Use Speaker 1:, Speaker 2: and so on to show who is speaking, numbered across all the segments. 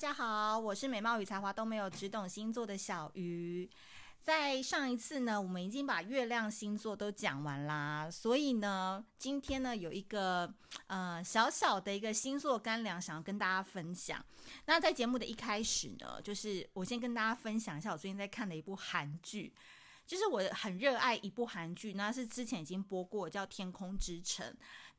Speaker 1: 大家好，我是美貌与才华都没有，只懂星座的小鱼。在上一次呢，我们已经把月亮星座都讲完啦，所以呢，今天呢有一个呃小小的一个星座干粮，想要跟大家分享。那在节目的一开始呢，就是我先跟大家分享一下我最近在看的一部韩剧。就是我很热爱一部韩剧，那是之前已经播过，叫《天空之城》。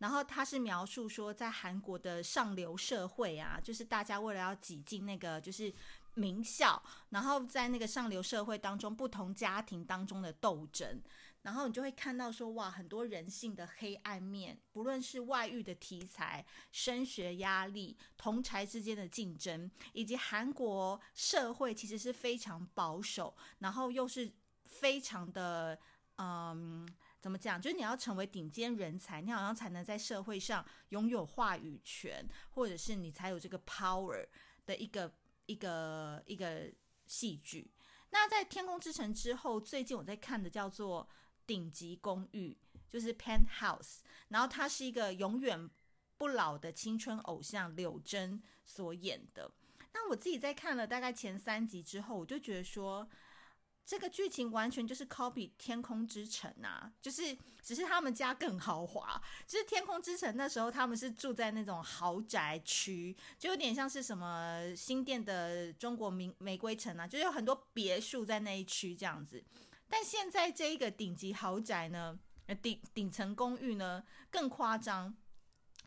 Speaker 1: 然后他是描述说，在韩国的上流社会啊，就是大家为了要挤进那个就是名校，然后在那个上流社会当中，不同家庭当中的斗争。然后你就会看到说，哇，很多人性的黑暗面，不论是外遇的题材、升学压力、同才之间的竞争，以及韩国社会其实是非常保守，然后又是。非常的，嗯，怎么讲？就是你要成为顶尖人才，你好像才能在社会上拥有话语权，或者是你才有这个 power 的一个一个一个戏剧。那在《天空之城》之后，最近我在看的叫做《顶级公寓》，就是 Penthouse，然后它是一个永远不老的青春偶像柳真所演的。那我自己在看了大概前三集之后，我就觉得说。这个剧情完全就是 copy《天空之城》啊，就是只是他们家更豪华。就是《天空之城》那时候他们是住在那种豪宅区，就有点像是什么新店的中国名玫瑰城啊，就有很多别墅在那一区这样子。但现在这一个顶级豪宅呢，顶顶层公寓呢更夸张。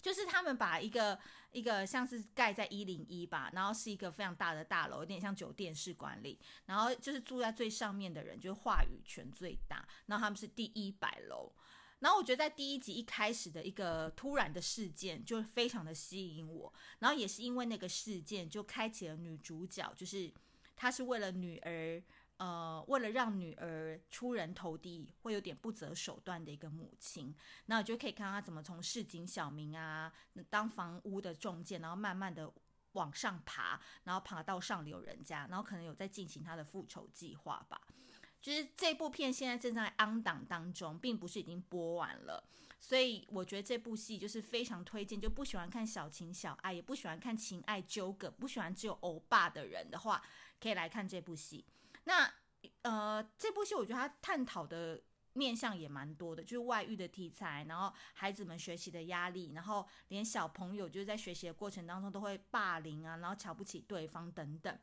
Speaker 1: 就是他们把一个一个像是盖在一零一吧，然后是一个非常大的大楼，有点像酒店式管理。然后就是住在最上面的人，就是话语权最大。然后他们是第一百楼。然后我觉得在第一集一开始的一个突然的事件，就非常的吸引我。然后也是因为那个事件，就开启了女主角，就是她是为了女儿。呃，为了让女儿出人头地，会有点不择手段的一个母亲，那你就可以看她怎么从市井小民啊，当房屋的中介，然后慢慢的往上爬，然后爬到上流人家，然后可能有在进行她的复仇计划吧。就是这部片现在正在安档当中，并不是已经播完了，所以我觉得这部戏就是非常推荐，就不喜欢看小情小爱，也不喜欢看情爱纠葛，不喜欢只有欧巴的人的话，可以来看这部戏。那呃，这部戏我觉得它探讨的面向也蛮多的，就是外遇的题材，然后孩子们学习的压力，然后连小朋友就是在学习的过程当中都会霸凌啊，然后瞧不起对方等等。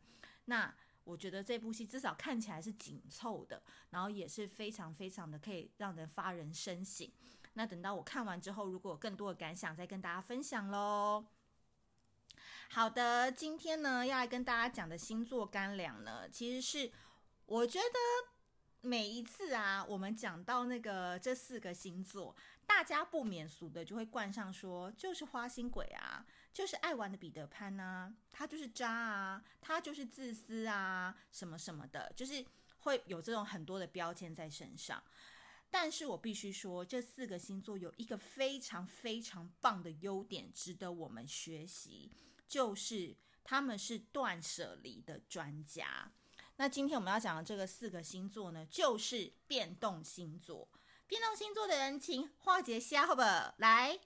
Speaker 1: 那我觉得这部戏至少看起来是紧凑的，然后也是非常非常的可以让人发人深省。那等到我看完之后，如果有更多的感想，再跟大家分享喽。好的，今天呢要来跟大家讲的星座干粮呢，其实是。我觉得每一次啊，我们讲到那个这四个星座，大家不免俗的就会冠上说，就是花心鬼啊，就是爱玩的彼得潘啊，他就是渣啊，他就是自私啊，什么什么的，就是会有这种很多的标签在身上。但是我必须说，这四个星座有一个非常非常棒的优点，值得我们学习，就是他们是断舍离的专家。那今天我们要讲的这个四个星座呢，就是变动星座。变动星座的人，请化解下好不好？来，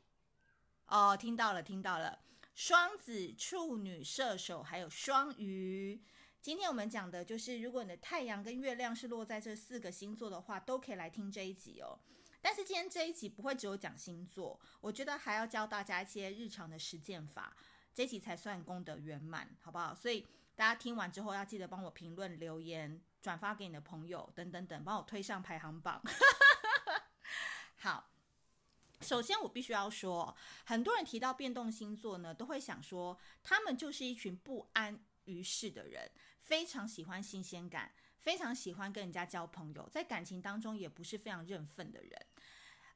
Speaker 1: 哦，听到了，听到了。双子、处女、射手，还有双鱼。今天我们讲的就是，如果你的太阳跟月亮是落在这四个星座的话，都可以来听这一集哦。但是今天这一集不会只有讲星座，我觉得还要教大家一些日常的实践法，这一集才算功德圆满，好不好？所以。大家听完之后要记得帮我评论、留言、转发给你的朋友等等等，帮我推上排行榜。好，首先我必须要说，很多人提到变动星座呢，都会想说他们就是一群不安于世的人，非常喜欢新鲜感，非常喜欢跟人家交朋友，在感情当中也不是非常认份的人。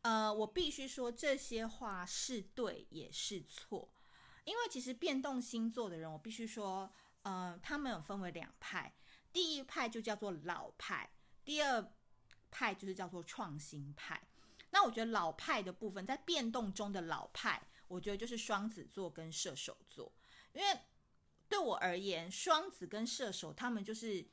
Speaker 1: 呃，我必须说这些话是对也是错，因为其实变动星座的人，我必须说。呃，他们有分为两派，第一派就叫做老派，第二派就是叫做创新派。那我觉得老派的部分，在变动中的老派，我觉得就是双子座跟射手座，因为对我而言，双子跟射手他们就是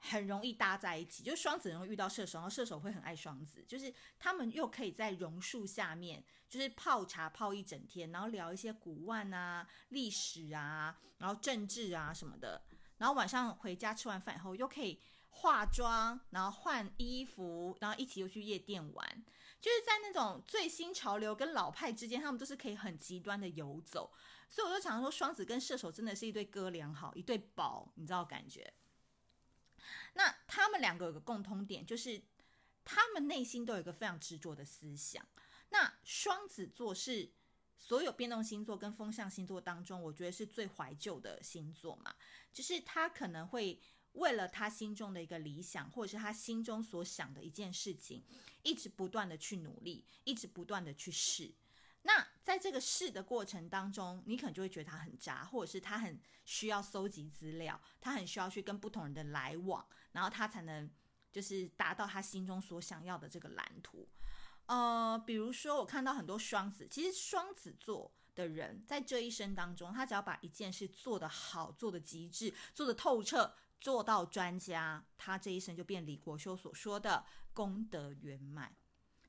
Speaker 1: 很容易搭在一起，就是双子容易遇到射手，然后射手会很爱双子，就是他们又可以在榕树下面，就是泡茶泡一整天，然后聊一些古玩啊、历史啊，然后政治啊什么的，然后晚上回家吃完饭以后又可以化妆，然后换衣服，然后一起又去夜店玩，就是在那种最新潮流跟老派之间，他们都是可以很极端的游走，所以我就常常说，双子跟射手真的是一对哥俩好，一对宝，你知道感觉。那他们两个有个共通点，就是他们内心都有一个非常执着的思想。那双子座是所有变动星座跟风象星座当中，我觉得是最怀旧的星座嘛，就是他可能会为了他心中的一个理想，或者是他心中所想的一件事情，一直不断的去努力，一直不断的去试。那在这个试的过程当中，你可能就会觉得他很渣，或者是他很需要搜集资料，他很需要去跟不同人的来往，然后他才能就是达到他心中所想要的这个蓝图。呃，比如说我看到很多双子，其实双子座的人在这一生当中，他只要把一件事做得好，做得极致，做得透彻，做到专家，他这一生就变李国修所说的功德圆满。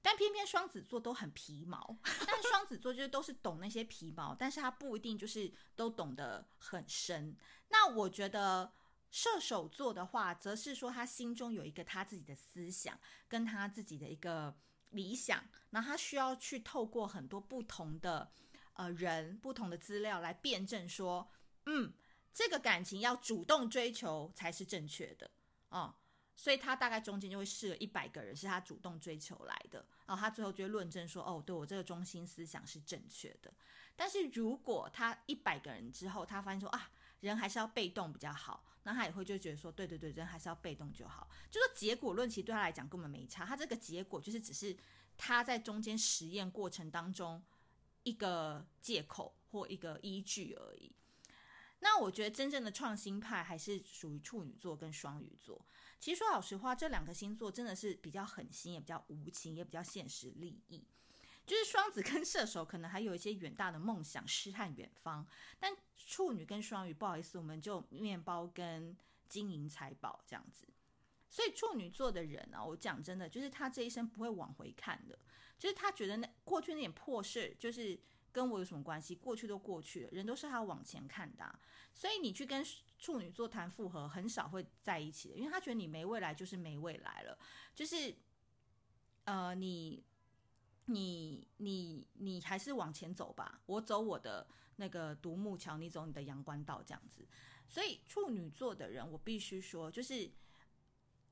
Speaker 1: 但偏偏双子座都很皮毛，但双子座就是都是懂那些皮毛，但是他不一定就是都懂得很深。那我觉得射手座的话，则是说他心中有一个他自己的思想，跟他自己的一个理想，那他需要去透过很多不同的呃人、不同的资料来辩证说，嗯，这个感情要主动追求才是正确的啊。所以他大概中间就会试了一百个人，是他主动追求来的，然后他最后就会论证说：“哦，对，我这个中心思想是正确的。”但是如果他一百个人之后，他发现说：“啊，人还是要被动比较好。”那他也会就觉得说：“对对对，人还是要被动就好。”就说结果论，其实对他来讲根本没差。他这个结果就是只是他在中间实验过程当中一个借口或一个依据而已。那我觉得真正的创新派还是属于处女座跟双鱼座。其实说老实话，这两个星座真的是比较狠心，也比较无情，也比较现实利益。就是双子跟射手可能还有一些远大的梦想，诗和远方。但处女跟双鱼，不好意思，我们就面包跟金银财宝这样子。所以处女座的人呢、我讲真的，就是他这一生不会往回看的，就是他觉得那过去那点破事，就是。跟我有什么关系？过去都过去了，人都是他往前看的，所以你去跟处女座谈复合，很少会在一起的，因为他觉得你没未来就是没未来了，就是呃，你你你你还是往前走吧，我走我的那个独木桥，你走你的阳关道，这样子。所以处女座的人，我必须说，就是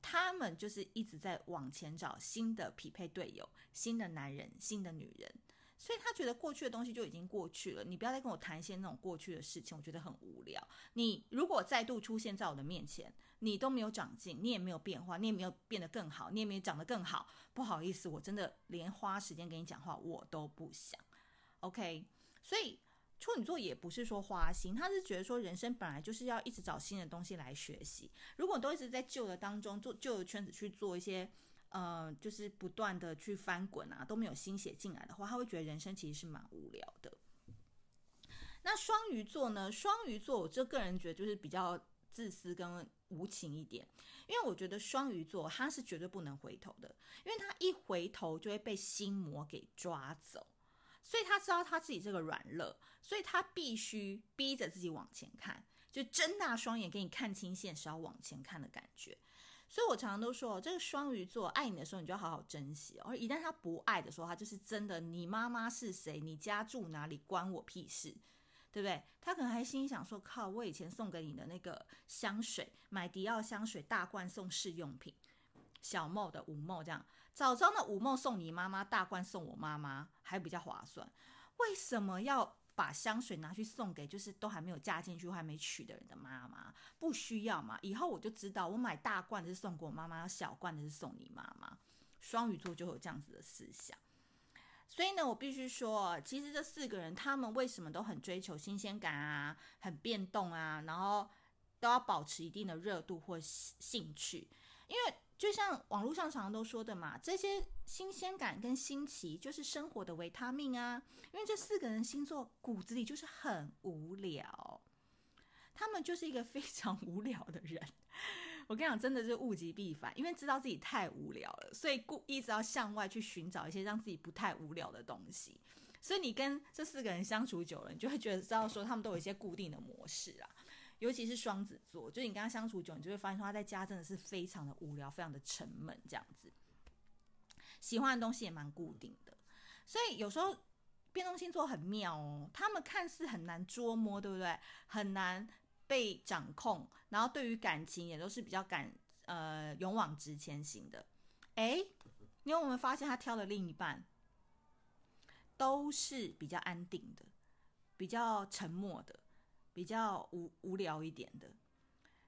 Speaker 1: 他们就是一直在往前找新的匹配队友，新的男人，新的女人。所以他觉得过去的东西就已经过去了，你不要再跟我谈一些那种过去的事情，我觉得很无聊。你如果再度出现在我的面前，你都没有长进，你也没有变化，你也没有变得更好，你也没有长得更好。不好意思，我真的连花时间跟你讲话我都不想。OK，所以处女座也不是说花心，他是觉得说人生本来就是要一直找新的东西来学习。如果都一直在旧的当中做旧的圈子去做一些。呃，就是不断的去翻滚啊，都没有新血进来的话，他会觉得人生其实是蛮无聊的。那双鱼座呢？双鱼座，我这个人觉得就是比较自私跟无情一点，因为我觉得双鱼座他是绝对不能回头的，因为他一回头就会被心魔给抓走，所以他知道他自己这个软肋，所以他必须逼着自己往前看，就睁大双眼给你看清现实，要往前看的感觉。所以，我常常都说，这个双鱼座爱你的时候，你就要好好珍惜；而一旦他不爱的时候，他就是真的，你妈妈是谁，你家住哪里，关我屁事，对不对？他可能还心想说：“靠，我以前送给你的那个香水，买迪奥香水大罐送试用品，小梦的五梦这样，早知道那五梦送你妈妈，大罐送我妈妈，还比较划算。为什么要？”把香水拿去送给就是都还没有嫁进去、还没娶的人的妈妈，不需要嘛？以后我就知道，我买大罐的是送给我妈妈，小罐的是送你妈妈。双鱼座就有这样子的思想，所以呢，我必须说，其实这四个人他们为什么都很追求新鲜感啊，很变动啊，然后都要保持一定的热度或兴趣，因为。就像网络上常常都说的嘛，这些新鲜感跟新奇就是生活的维他命啊。因为这四个人星座骨子里就是很无聊，他们就是一个非常无聊的人。我跟你讲，真的是物极必反，因为知道自己太无聊了，所以故一直要向外去寻找一些让自己不太无聊的东西。所以你跟这四个人相处久了，你就会觉得知道说他们都有一些固定的模式啊。尤其是双子座，就你跟他相处久，你就会发现说他在家真的是非常的无聊，非常的沉闷这样子。喜欢的东西也蛮固定的，所以有时候变动星座很妙哦，他们看似很难捉摸，对不对？很难被掌控，然后对于感情也都是比较敢呃勇往直前型的。诶，你有没有发现他挑的另一半都是比较安定的，比较沉默的，比较无无聊一点的？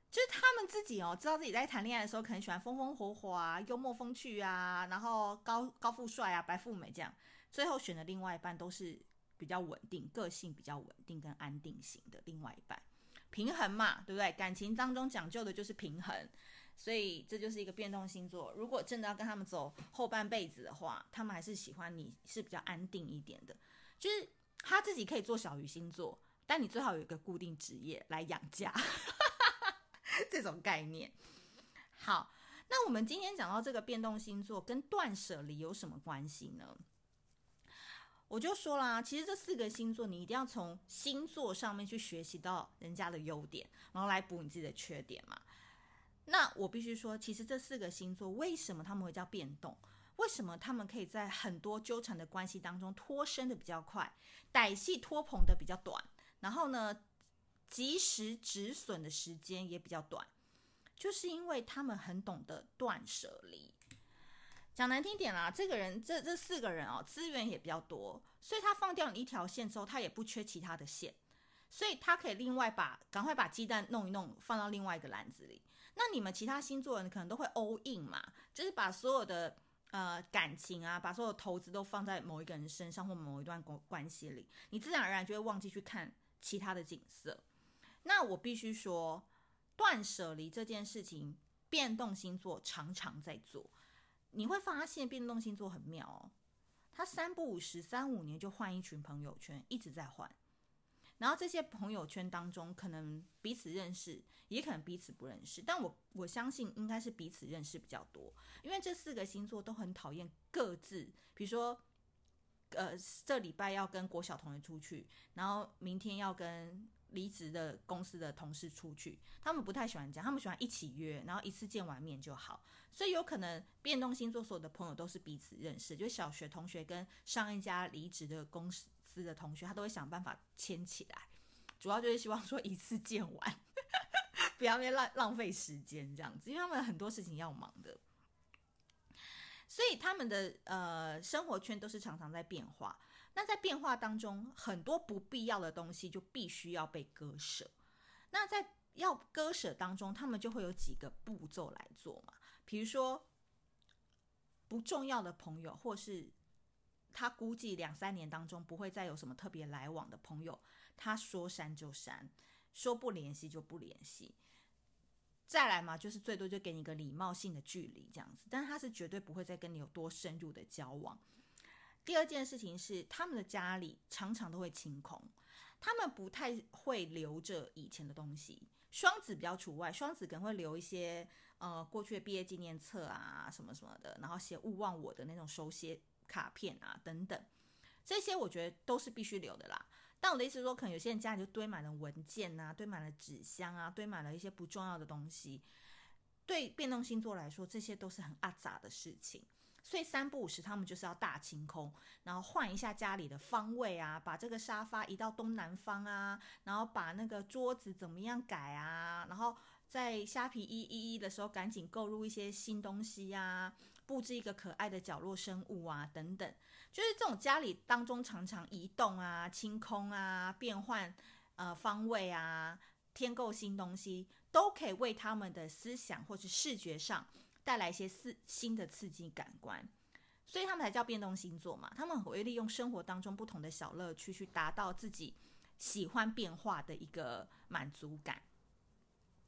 Speaker 1: 就是他们自己哦，知道自己在谈恋爱的时候，可能喜欢风风火火啊、幽默风趣啊，然后高高富帅啊、白富美这样，最后选的另外一半都是比较稳定、个性比较稳定跟安定型的另外一半，平衡嘛，对不对？感情当中讲究的就是平衡，所以这就是一个变动星座。如果真的要跟他们走后半辈子的话，他们还是喜欢你是比较安定一点的，就是他自己可以做小鱼星座，但你最好有一个固定职业来养家。这种概念，好，那我们今天讲到这个变动星座跟断舍离有什么关系呢？我就说啦，其实这四个星座你一定要从星座上面去学习到人家的优点，然后来补你自己的缺点嘛。那我必须说，其实这四个星座为什么他们会叫变动？为什么他们可以在很多纠缠的关系当中脱身的比较快，歹戏拖棚的比较短？然后呢，及时止损的时间也比较短，就是因为他们很懂得断舍离。讲难听点啦，这个人这这四个人哦，资源也比较多，所以他放掉你一条线之后，他也不缺其他的线，所以他可以另外把赶快把鸡蛋弄一弄，放到另外一个篮子里。那你们其他星座人可能都会 all in 嘛，就是把所有的呃感情啊，把所有投资都放在某一个人身上或某一段关关系里，你自然而然就会忘记去看其他的景色。那我必须说，断舍离这件事情，变动星座常常在做。你会发现变动星座很妙哦，他三不五时，三五年就换一群朋友圈，一直在换。然后这些朋友圈当中，可能彼此认识，也可能彼此不认识。但我我相信应该是彼此认识比较多，因为这四个星座都很讨厌各自，比如说，呃，这礼拜要跟国小同学出去，然后明天要跟。离职的公司的同事出去，他们不太喜欢这样，他们喜欢一起约，然后一次见完面就好。所以有可能变动星座所有的朋友都是彼此认识，就小学同学跟上一家离职的公司的同学，他都会想办法牵起来。主要就是希望说一次见完，不要浪浪费时间这样子，因为他们很多事情要忙的。所以他们的呃生活圈都是常常在变化。那在变化当中，很多不必要的东西就必须要被割舍。那在要割舍当中，他们就会有几个步骤来做嘛。比如说，不重要的朋友，或是他估计两三年当中不会再有什么特别来往的朋友，他说删就删，说不联系就不联系。再来嘛，就是最多就给你一个礼貌性的距离这样子，但是他是绝对不会再跟你有多深入的交往。第二件事情是，他们的家里常常都会清空，他们不太会留着以前的东西。双子比较除外，双子可能会留一些呃过去的毕业纪念册啊什么什么的，然后写勿忘我的那种手写卡片啊等等，这些我觉得都是必须留的啦。但我的意思是说，可能有些人家里就堆满了文件啊，堆满了纸箱啊，堆满了一些不重要的东西。对变动星座来说，这些都是很阿杂的事情。所以三不五时，他们就是要大清空，然后换一下家里的方位啊，把这个沙发移到东南方啊，然后把那个桌子怎么样改啊，然后在虾皮一一一的时候赶紧购入一些新东西啊，布置一个可爱的角落生物啊，等等，就是这种家里当中常常移动啊、清空啊、变换呃方位啊、添购新东西，都可以为他们的思想或是视觉上。带来一些新新的刺激感官，所以他们才叫变动星座嘛。他们很会利用生活当中不同的小乐趣，去达到自己喜欢变化的一个满足感。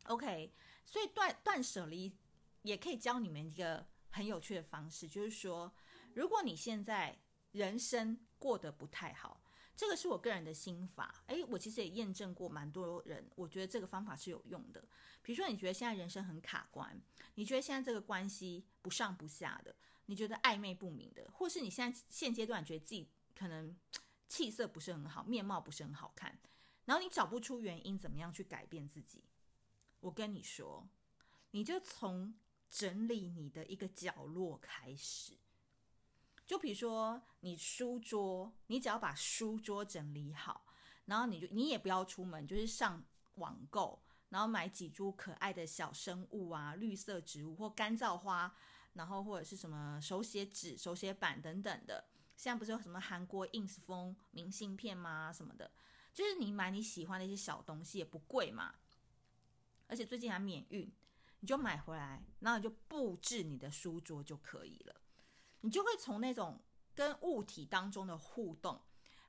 Speaker 1: OK，所以断断舍离也可以教你们一个很有趣的方式，就是说，如果你现在人生过得不太好，这个是我个人的心法。诶，我其实也验证过蛮多人，我觉得这个方法是有用的。比如说，你觉得现在人生很卡关，你觉得现在这个关系不上不下的，你觉得暧昧不明的，或是你现在现阶段觉得自己可能气色不是很好，面貌不是很好看，然后你找不出原因，怎么样去改变自己？我跟你说，你就从整理你的一个角落开始。就比如说你书桌，你只要把书桌整理好，然后你就你也不要出门，就是上网购，然后买几株可爱的小生物啊，绿色植物或干燥花，然后或者是什么手写纸、手写板等等的。现在不是有什么韩国 ins 风明信片吗？什么的，就是你买你喜欢的一些小东西也不贵嘛，而且最近还免运，你就买回来，然后你就布置你的书桌就可以了。你就会从那种跟物体当中的互动，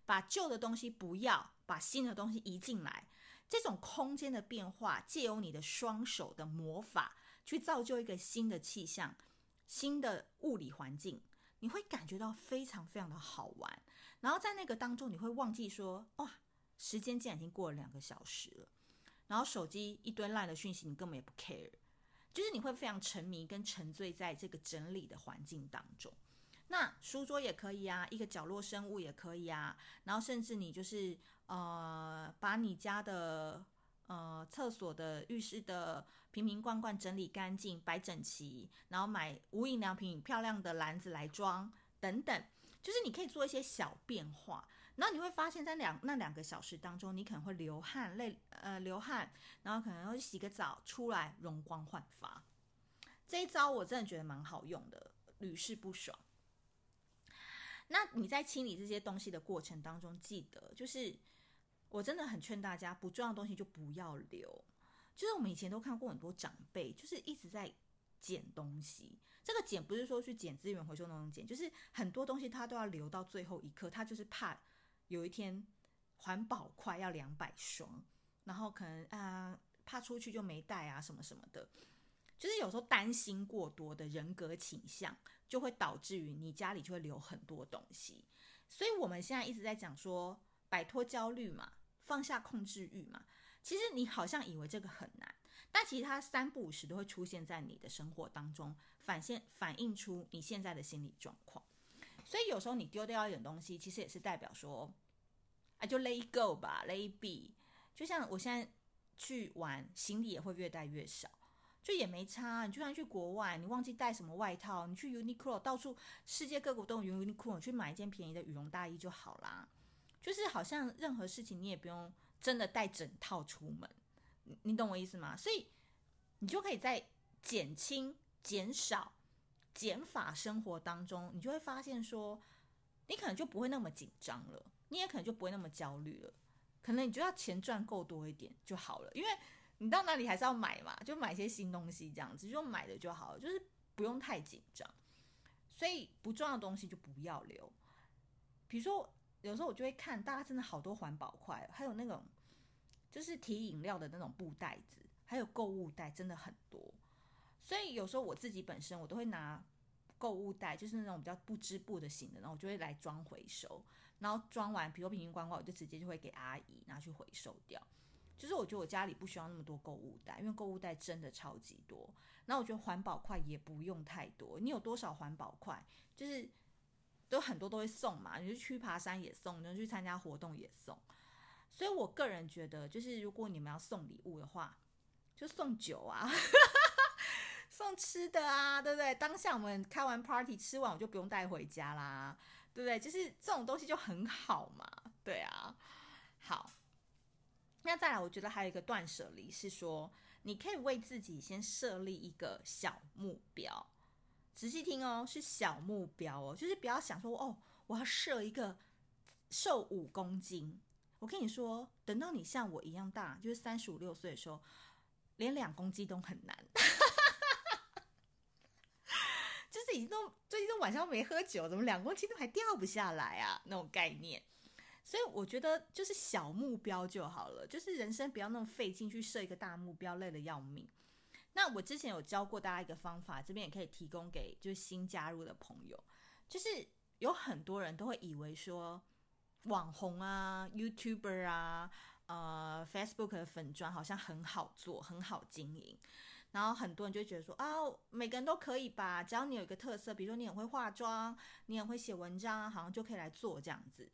Speaker 1: 把旧的东西不要，把新的东西移进来，这种空间的变化，借由你的双手的魔法，去造就一个新的气象、新的物理环境，你会感觉到非常非常的好玩。然后在那个当中，你会忘记说，哇，时间竟然已经过了两个小时了。然后手机一堆烂的讯息，你根本也不 care。就是你会非常沉迷跟沉醉在这个整理的环境当中，那书桌也可以啊，一个角落生物也可以啊，然后甚至你就是呃把你家的呃厕所的浴室的瓶瓶罐罐整理干净摆整齐，然后买无印良品漂亮的篮子来装等等，就是你可以做一些小变化。然后你会发现，在两那两个小时当中，你可能会流汗、累呃流汗，然后可能会洗个澡出来，容光焕发。这一招我真的觉得蛮好用的，屡试不爽。那你在清理这些东西的过程当中，记得就是我真的很劝大家，不重要的东西就不要留。就是我们以前都看过很多长辈，就是一直在捡东西。这个捡不是说去捡资源回收那种捡，就是很多东西他都要留到最后一刻，他就是怕。有一天，环保筷要两百双，然后可能啊、怕出去就没带啊，什么什么的，就是有时候担心过多的人格倾向，就会导致于你家里就会留很多东西。所以我们现在一直在讲说，摆脱焦虑嘛，放下控制欲嘛。其实你好像以为这个很难，但其实它三不五时都会出现在你的生活当中，反现反映出你现在的心理状况。所以有时候你丢掉一点东西，其实也是代表说，就 let go 吧，let be。就像我现在去玩，行李也会越带越少，就也没差。你就算去国外，你忘记带什么外套，你去 Uniqlo，到处世界各国都有 Uniqlo，去买一件便宜的羽绒大衣就好啦。就是好像任何事情你也不用真的带整套出门，你，你懂我意思吗？所以你就可以在减轻、减少。减法生活当中，你就会发现说，你可能就不会那么紧张了，你也可能就不会那么焦虑了。可能你就要钱赚够多一点就好了，因为你到哪里还是要买嘛，就买些新东西这样子，就买的就好了，就是不用太紧张。所以不重要的东西就不要留。比如说，有时候我就会看，大家真的好多环保筷，还有那种就是提饮料的那种布袋子，还有购物袋，真的很多。所以有时候我自己本身我都会拿购物袋，就是那种比较不织布的型的，然后我就会来装回收，然后装完，比如瓶瓶罐罐，我就直接就会给阿姨拿去回收掉。就是我觉得我家里不需要那么多购物袋，因为购物袋真的超级多。然后我觉得环保筷也不用太多，你有多少环保筷，就是都很多都会送嘛，你就去爬山也送，你就去参加活动也送。所以我个人觉得，就是如果你们要送礼物的话，就送酒啊。送吃的啊，对不对？当下我们开完 party 吃完，我就不用带回家啦，对不对？就是这种东西就很好嘛，对啊。好，那再来，我觉得还有一个断舍离是说，你可以为自己先设立一个小目标。仔细听哦，是小目标哦，就是不要想说哦，我要设一个瘦五公斤。我跟你说，等到你像我一样大，就是三十五六岁的时候，连两公斤都很难。已经都最近都晚上没喝酒，怎么两公斤都还掉不下来啊？那种概念，所以我觉得就是小目标就好了，就是人生不要那么费劲去设一个大目标，累得要命。那我之前有教过大家一个方法，这边也可以提供给就是新加入的朋友，就是有很多人都会以为说网红啊、YouTuber 啊、呃 Facebook 的粉砖好像很好做、很好经营，然后很多人就觉得说啊，每个人都可以吧，只要你有一个特色，比如说你很会化妆，你很会写文章，好像就可以来做这样子。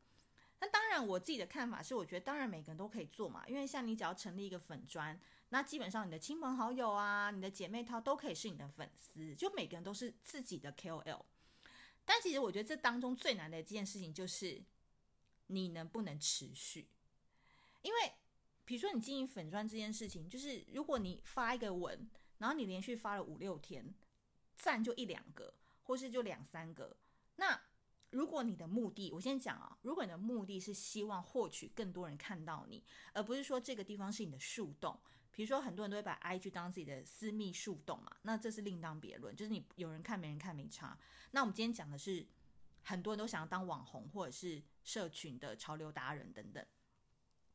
Speaker 1: 那当然，我自己的看法是，我觉得当然每个人都可以做嘛，因为像你只要成立一个粉专，那基本上你的亲朋好友啊、你的姐妹淘都可以是你的粉丝，就每个人都是自己的 KOL。但其实我觉得这当中最难的一件事情就是你能不能持续，因为比如说你经营粉专这件事情，就是如果你发一个文，然后你连续发了五六天，赞就一两个，或是就两三个，那。如果你的目的，我先讲啊，如果你的目的是希望获取更多人看到你，而不是说这个地方是你的树洞，比如说很多人都会把 IG 当自己的私密树洞嘛，那这是另当别论，就是你有人看没人看没差。那我们今天讲的是，很多人都想要当网红或者是社群的潮流达人等等，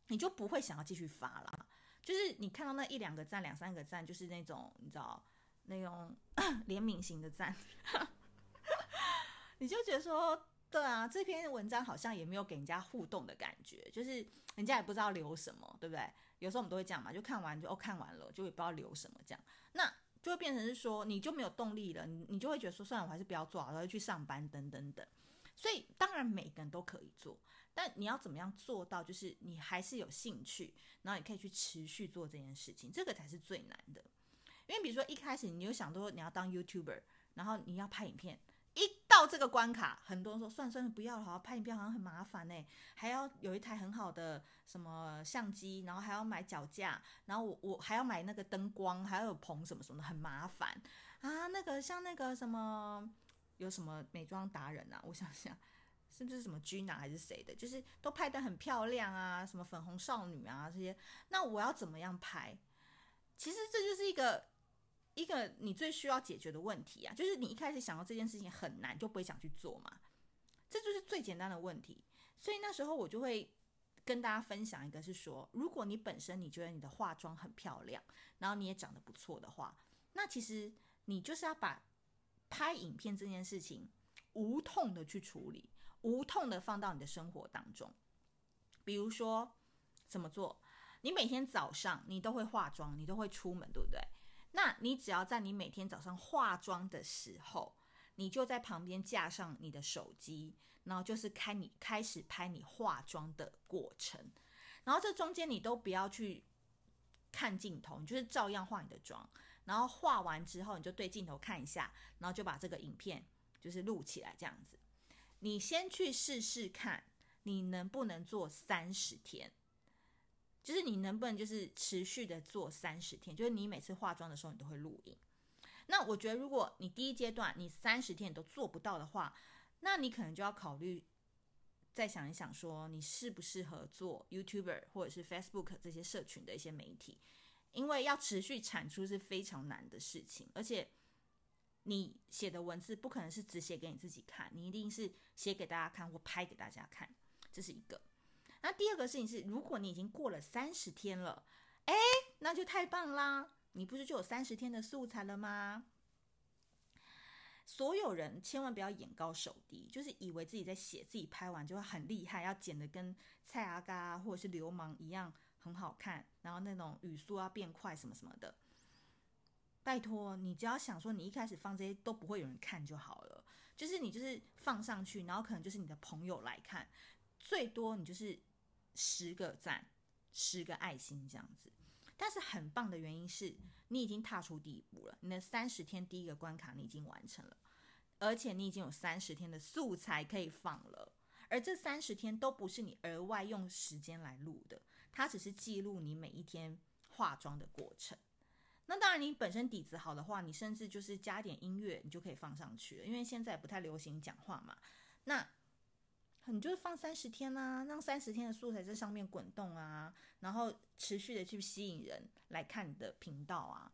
Speaker 1: 你就不会想要继续发了，就是你看到那一两个赞、两三个赞，就是那种你知道那种 怜悯型的赞。你就觉得说，对啊，这篇文章好像也没有给人家互动的感觉，就是人家也不知道留什么，对不对？有时候我们都会这样嘛，就看完就哦，看完了，就也不知道留什么这样，那就会变成是说，你就没有动力了，你就会觉得说，算了，我还是不要做好，我要去上班等等等。所以当然每个人都可以做，但你要怎么样做到，就是你还是有兴趣，然后你可以去持续做这件事情，这个才是最难的。因为比如说一开始你有想说你要当 YouTuber，然后你要拍影片。一到这个关卡，很多人说算算了，不要了，好拍影片好像很麻烦呢，还要有一台很好的什么相机，然后还要买脚架，然后我我还要买那个灯光，还要有棚什么什么的，很麻烦啊。那个像那个什么有什么美妆达人啊，我想想，是不是什么 Gina 还是谁的，就是都拍的很漂亮啊，什么粉红少女啊这些，那我要怎么样拍？其实这就是一个。一个你最需要解决的问题啊，就是你一开始想到这件事情很难，就不会想去做嘛。这就是最简单的问题。所以那时候我就会跟大家分享一个，是说，如果你本身你觉得你的化妆很漂亮，然后你也长得不错的话，那其实你就是要把拍影片这件事情无痛的去处理，无痛的放到你的生活当中。比如说怎么做？你每天早上你都会化妆，你都会出门，对不对？那你只要在你每天早上化妆的时候，你就在旁边架上你的手机，然后就是开你开始拍你化妆的过程，然后这中间你都不要去看镜头，你就是照样化你的妆，然后化完之后你就对镜头看一下，然后就把这个影片就是录起来这样子。你先去试试看，你能不能做三十天。就是你能不能就是持续的做三十天？就是你每次化妆的时候，你都会录影。那我觉得，如果你第一阶段你三十天你都做不到的话，那你可能就要考虑再想一想，说你适不适合做 YouTuber 或者是 Facebook 这些社群的一些媒体，因为要持续产出是非常难的事情，而且你写的文字不可能是只写给你自己看，你一定是写给大家看或拍给大家看，这是一个。那第二个事情是，如果你已经过了三十天了，诶，那就太棒啦！你不是就有三十天的素材了吗？所有人千万不要眼高手低，就是以为自己在写，自己拍完就会很厉害，要剪得跟蔡阿嘎或者是流氓一样很好看，然后那种语速要变快什么什么的。拜托，你只要想说，你一开始放这些都不会有人看就好了，就是你就是放上去，然后可能就是你的朋友来看，最多你就是。十个赞，十个爱心这样子，但是很棒的原因是你已经踏出第一步了，你的三十天第一个关卡你已经完成了，而且你已经有三十天的素材可以放了，而这三十天都不是你额外用时间来录的，它只是记录你每一天化妆的过程。那当然，你本身底子好的话，你甚至就是加点音乐，你就可以放上去了，因为现在不太流行讲话嘛。那你就放三十天啊，让三十天的素材在上面滚动啊，然后持续的去吸引人来看你的频道啊。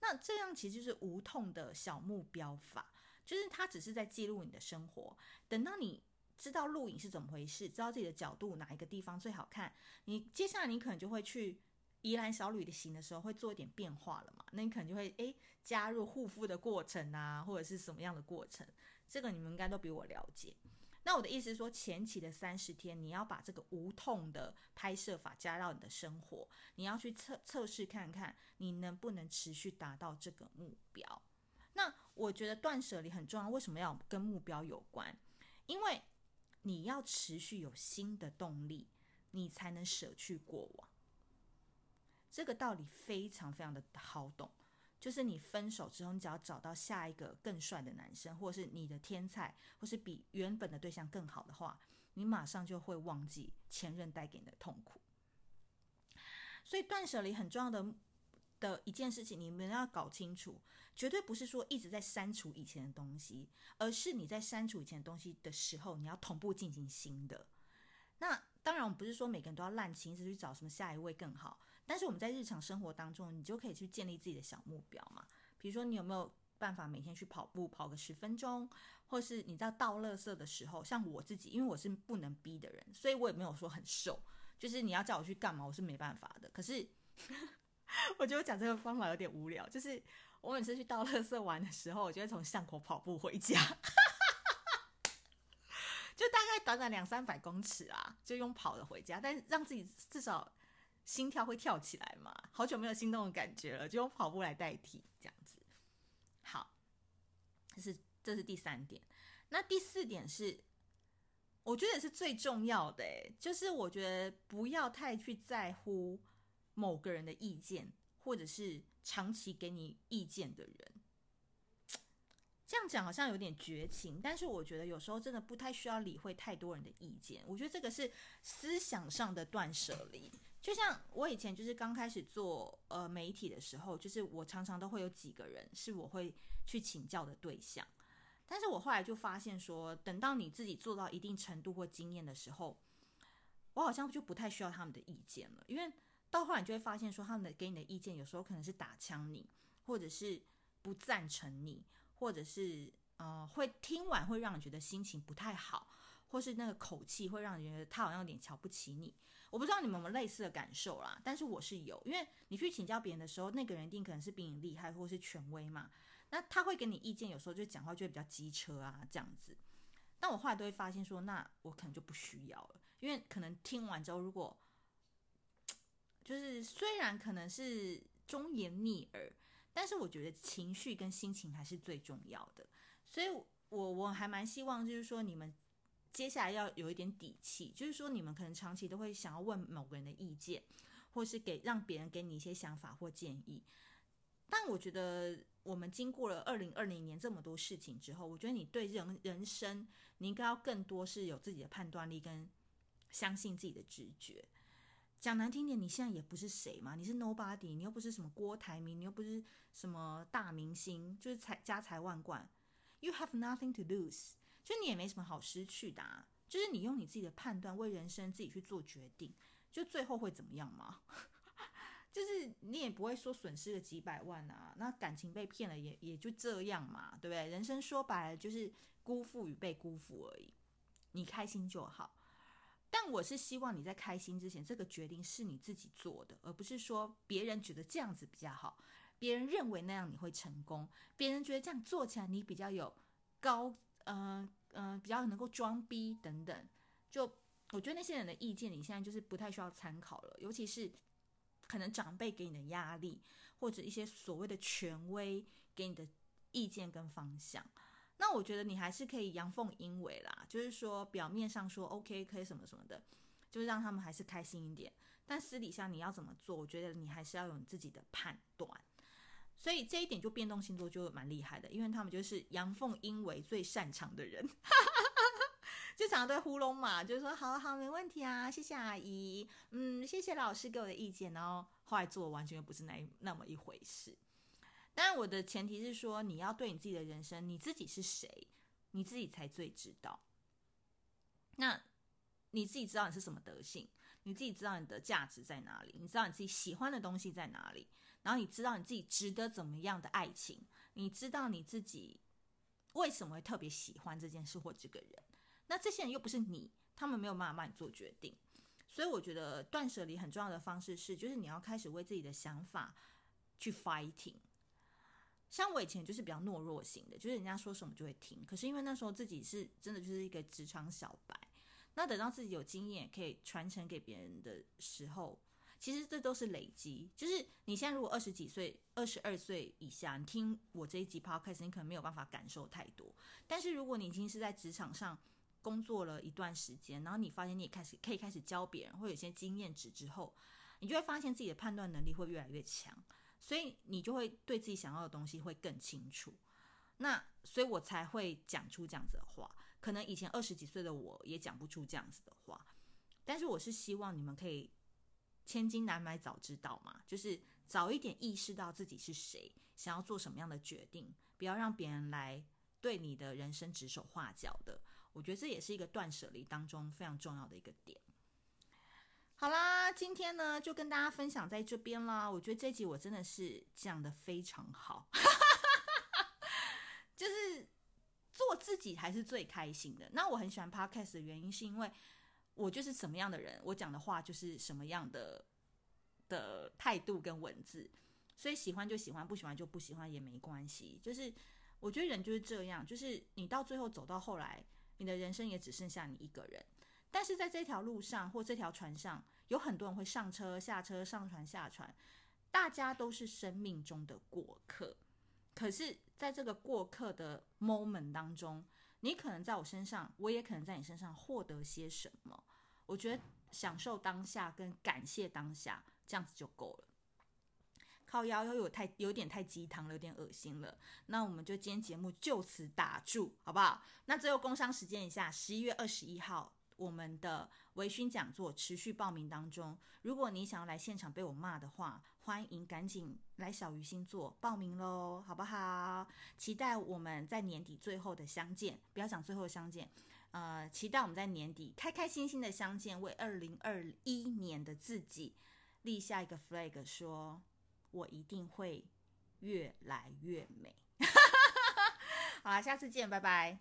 Speaker 1: 那这样其实就是无痛的小目标法，就是它只是在记录你的生活。等到你知道录影是怎么回事，知道自己的角度哪一个地方最好看，你接下来你可能就会去宜兰小旅行的时候会做一点变化了嘛。那你可能就会诶加入护肤的过程啊，或者是什么样的过程，这个你们应该都比我了解。那我的意思是说，前期的三十天，你要把这个无痛的拍摄法加到你的生活，你要去测测试看看，你能不能持续达到这个目标。那我觉得断舍离很重要，为什么要跟目标有关？因为你要持续有新的动力，你才能舍去过往。这个道理非常非常的好懂，就是你分手之后，你只要找到下一个更帅的男生，或是你的天菜，或是比原本的对象更好的话，你马上就会忘记前任带给你的痛苦。所以断舍离很重要的。的一件事情，你们要搞清楚，绝对不是说一直在删除以前的东西，而是你在删除以前的东西的时候，你要同步进行新的。那当然，我们不是说每个人都要滥情，一直去找什么下一位更好。但是我们在日常生活当中，你就可以去建立自己的小目标嘛。比如说，你有没有办法每天去跑步，跑个十分钟，或是你在倒垃圾的时候，像我自己，因为我是不能逼的人，所以我也没有说很瘦，就是你要叫我去干嘛，我是没办法的。可是。我觉得讲这个方法有点无聊，就是我每次去倒垃圾玩的时候，我就会从巷口跑步回家，就大概短短两三百公尺啊，就用跑的回家，但是让自己至少心跳会跳起来嘛，好久没有心动的感觉了，就用跑步来代替，这样子。好，这是这是第三点，那第四点是，我觉得也是最重要的，就是我觉得不要太去在乎。某个人的意见，或者是长期给你意见的人，这样讲好像有点绝情，但是我觉得有时候真的不太需要理会太多人的意见。我觉得这个是思想上的断舍离。就像我以前就是刚开始做呃媒体的时候，就是我常常都会有几个人是我会去请教的对象，但是我后来就发现说，等到你自己做到一定程度或经验的时候，我好像就不太需要他们的意见了，因为。到后来你就会发现，说他们的给你的意见有时候可能是打枪你，或者是不赞成你，或者是呃会听完会让你觉得心情不太好，或是那个口气会让你觉得他好像有点瞧不起你。我不知道你们有没有类似的感受啦，但是我是有，因为你去请教别人的时候，那个人一定可能是比你厉害或是权威嘛，那他会给你意见，有时候就讲话就会比较机车啊这样子。但我后来都会发现说，那我可能就不需要了，因为可能听完之后如果。就是虽然可能是忠言逆耳，但是我觉得情绪跟心情还是最重要的。所以，我我还蛮希望，就是说你们接下来要有一点底气，就是说你们可能长期都会想要问某个人的意见，或是给让别人给你一些想法或建议。但我觉得我们经过了二零二零年这么多事情之后，我觉得你对人人生，你应该要更多是有自己的判断力跟相信自己的直觉。讲难听点，你现在也不是谁嘛，你是 nobody，你又不是什么郭台铭，你又不是什么大明星，就是财家财万贯，you have nothing to lose，就你也没什么好失去的啊，就是你用你自己的判断为人生自己去做决定，就最后会怎么样吗？就是你也不会说损失了几百万啊，那感情被骗了也也就这样嘛，对不对？人生说白了就是辜负与被辜负而已，你开心就好。但我是希望你在开心之前，这个决定是你自己做的，而不是说别人觉得这样子比较好，别人认为那样你会成功，别人觉得这样做起来你比较有高，呃呃，比较能够装逼等等。就我觉得那些人的意见，你现在就是不太需要参考了，尤其是可能长辈给你的压力，或者一些所谓的权威给你的意见跟方向。那我觉得你还是可以阳奉阴违啦，就是说表面上说 OK 可以什么什么的，就是让他们还是开心一点。但私底下你要怎么做，我觉得你还是要有你自己的判断。所以这一点就变动星座就蛮厉害的，因为他们就是阳奉阴违最擅长的人 就常常对糊弄嘛，就是说好好没问题啊，谢谢阿姨，嗯，谢谢老师给我的意见，然后后来做完全不是那那么一回事。当然，我的前提是说，你要对你自己的人生，你自己是谁，你自己才最知道。那你自己知道你是什么德性，你自己知道你的价值在哪里，你知道你自己喜欢的东西在哪里，然后你知道你自己值得怎么样的爱情，你知道你自己为什么会特别喜欢这件事或这个人。那这些人又不是你，他们没有办法帮你做决定。所以我觉得断舍离很重要的方式是，就是你要开始为自己的想法去 fighting。像我以前就是比较懦弱型的，就是人家说什么就会听。可是因为那时候自己是真的就是一个职场小白，那等到自己有经验可以传承给别人的时候，其实这都是累积。就是你现在如果二十几岁、二十二岁以下，你听我这一集 podcast，你可能没有办法感受太多。但是如果你已经是在职场上工作了一段时间，然后你发现你也开始可以开始教别人，会有一些经验值之后，你就会发现自己的判断能力会越来越强。所以你就会对自己想要的东西会更清楚，那所以我才会讲出这样子的话。可能以前二十几岁的我也讲不出这样子的话，但是我是希望你们可以千金难买早知道嘛，就是早一点意识到自己是谁，想要做什么样的决定，不要让别人来对你的人生指手画脚的。我觉得这也是一个断舍离当中非常重要的一个点。好啦，今天呢就跟大家分享在这边啦。我觉得这集我真的是讲得非常好，就是做自己还是最开心的。那我很喜欢 Podcast 的原因是因为我就是什么样的人，我讲的话就是什么样的的态度跟文字，所以喜欢就喜欢，不喜欢就不喜欢也没关系。就是我觉得人就是这样，就是你到最后走到后来，你的人生也只剩下你一个人。但是在这条路上或这条船上，有很多人会上车、下车、上船、下船，大家都是生命中的过客。可是，在这个过客的 moment 当中，你可能在我身上，我也可能在你身上获得些什么。我觉得享受当下跟感谢当下，这样子就够了。靠腰又有太有点太鸡汤了，有点恶心了。那我们就今天节目就此打住，好不好？那最后工商时间一下，十一月二十一号。我们的微醺讲座持续报名当中，如果你想要来现场被我骂的话，欢迎赶紧来小鱼星座报名喽，好不好？期待我们在年底最后的相见，不要讲最后相见，呃，期待我们在年底开开心心的相见，为二零二一年的自己立下一个 flag，说我一定会越来越美。好啦，下次见，拜拜。